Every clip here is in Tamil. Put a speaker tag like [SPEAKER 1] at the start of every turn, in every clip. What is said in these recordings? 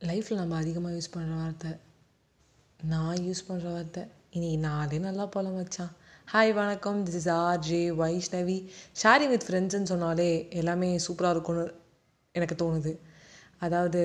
[SPEAKER 1] லைஃப்பில் நம்ம அதிகமாக யூஸ் பண்ணுற வார்த்தை நான் யூஸ் பண்ணுற வார்த்தை. இன்னைக்கு நாளே நல்லா போல வச்சான் ஹாய் வணக்கம். This is R J Vaishnavi sharing with ஃப்ரெண்ட்ஸ்ன்னு சொன்னாலே எல்லாமே சூப்பராக இருக்கும்னு எனக்கு தோணுது. அதாவது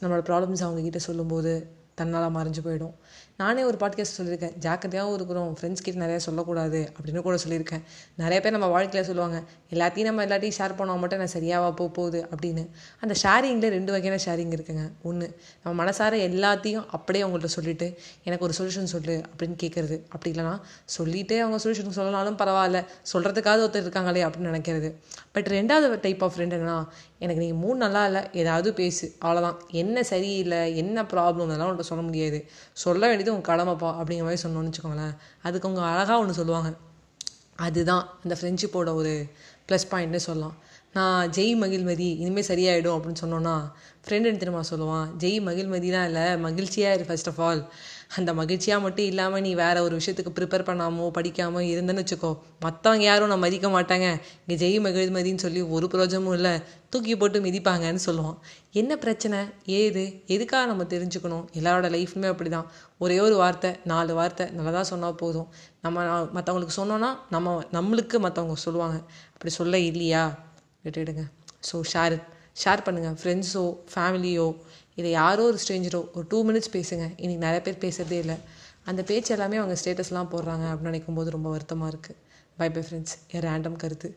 [SPEAKER 1] நம்மளோட ப்ராப்ளம்ஸ் அவங்கக்கிட்ட சொல்லும்போது தன்னால் மறைஞ்சு போயிடும். நானே ஒரு பாட்காஸ்ட் சொல்லியிருக்கேன். ஜாக்கிரதையாகவும் இருக்கிறோம் ஃப்ரெண்ட்ஸ் கிட்ட நிறையா சொல்லக்கூடாது அப்படின்னு கூட சொல்லியிருக்கேன். நிறைய பேர் நம்ம வாழ்க்கையில் சொல்லுவாங்க எல்லாத்தையும் நம்ம எல்லாத்தையும் ஷேர் பண்ணால் மட்டும் நான் சரியாவா போக போகுது அப்படின்னு. அந்த ஷேரிங்கில் ரெண்டு வகையான ஷேரிங் இருக்குங்க. ஒன்று நம்ம மனசார எல்லாத்தையும் அப்படியே அவங்கள்ட்ட சொல்லிவிட்டு எனக்கு ஒரு சொல்யூஷன் சொல்லு அப்படின்னு கேட்குறது அப்படி இல்லைனா சொல்லிவிட்டு அவங்க சொல்யூஷன் சொல்லனாலும் பரவாயில்ல. சொல்கிறதுக்காவது ஒருத்தர் இருக்காங்களே அப்படின்னு நினைக்கிறது. பட் ரெண்டாவது டைப் ஆஃப் ஃப்ரெண்ட் என்னன்னா எனக்கு நீங்கள் மூணு நல்லா இல்லை ஏதாவது பேசு. அவ்வளோதான் என்ன சரியில்லை என்ன ப்ராப்ளம் அதெல்லாம் உன்ட்ட சொல்ல முடியாது. சொல்ல வேண்டியது உங்கள் கடமைப்பா அப்படிங்கிற மாதிரி சொன்னோன்னு வச்சுக்கோங்களேன். அதுக்கு அவங்க அழகாக ஒன்று சொல்லுவாங்க. அதுதான் அந்த ஃப்ரெண்ட்ஷிப்போட ஒரு ப்ளஸ் பாயிண்ட்னு சொல்லலாம். நான் ஜெய் மகிழ்மதி இனிமேல் சரியாயிடும் அப்படின்னு சொன்னோன்னா ஃப்ரெண்டு என்ன தெரியுமா சொல்லுவான் ஜெய் மகிழ்மதிலாம் இல்லை மகிழ்ச்சியாக இரு ஃபர்ஸ்ட் ஆஃப் ஆல் அந்த மகிழ்ச்சியாக மட்டும் இல்லாமல் நீ வேறு ஒரு விஷயத்துக்கு ப்ரிப்பேர் பண்ணாமோ படிக்காமல் இருந்தேன்னு வச்சுக்கோ மற்றவங்க யாரும் நான் மதிக்க மாட்டாங்க. இங்கே ஜெய் மகிழ்மதின்னு சொல்லி ஒரு பிரோஜமும் இல்லை தூக்கி போட்டு மிதிப்பாங்கன்னு சொல்லுவான். என்ன பிரச்சனை? ஏது? எதுக்காக நம்ம தெரிஞ்சுக்கணும்? எல்லாரோட லைஃப்மே அப்படி தான் ஒரே ஒரு வார்த்தை நாலு வார்த்தை நல்லதாக சொன்னால் போதும். நம்ம மற்றவங்களுக்கு சொன்னோன்னா நம்ம நம்மளுக்கு மற்றவங்க சொல்லுவாங்க. அப்படி சொல்ல இல்லையா? விட்டுடுங்க ஸோ ஷேர் ஷேர் பண்ணுங்கள் ஃப்ரெண்ட்ஸோ ஃபேமிலியோ இல்லை யாரோ ஒரு ஸ்ட்ரேஞ்சரோ ஒரு டூ மினிட்ஸ் பேசுங்க. இன்றைக்கி நிறைய பேர் பேசுகிறதே இல்லை. அந்த பேச்சு எல்லாமே அவங்க ஸ்டேட்டஸ்லாம் போடுறாங்க அப்படின்னு நினைக்கும் போது ரொம்ப வருத்தமாக இருக்குது பை பை ஃப்ரெண்ட்ஸ் என் ரேண்டம் கருத்து.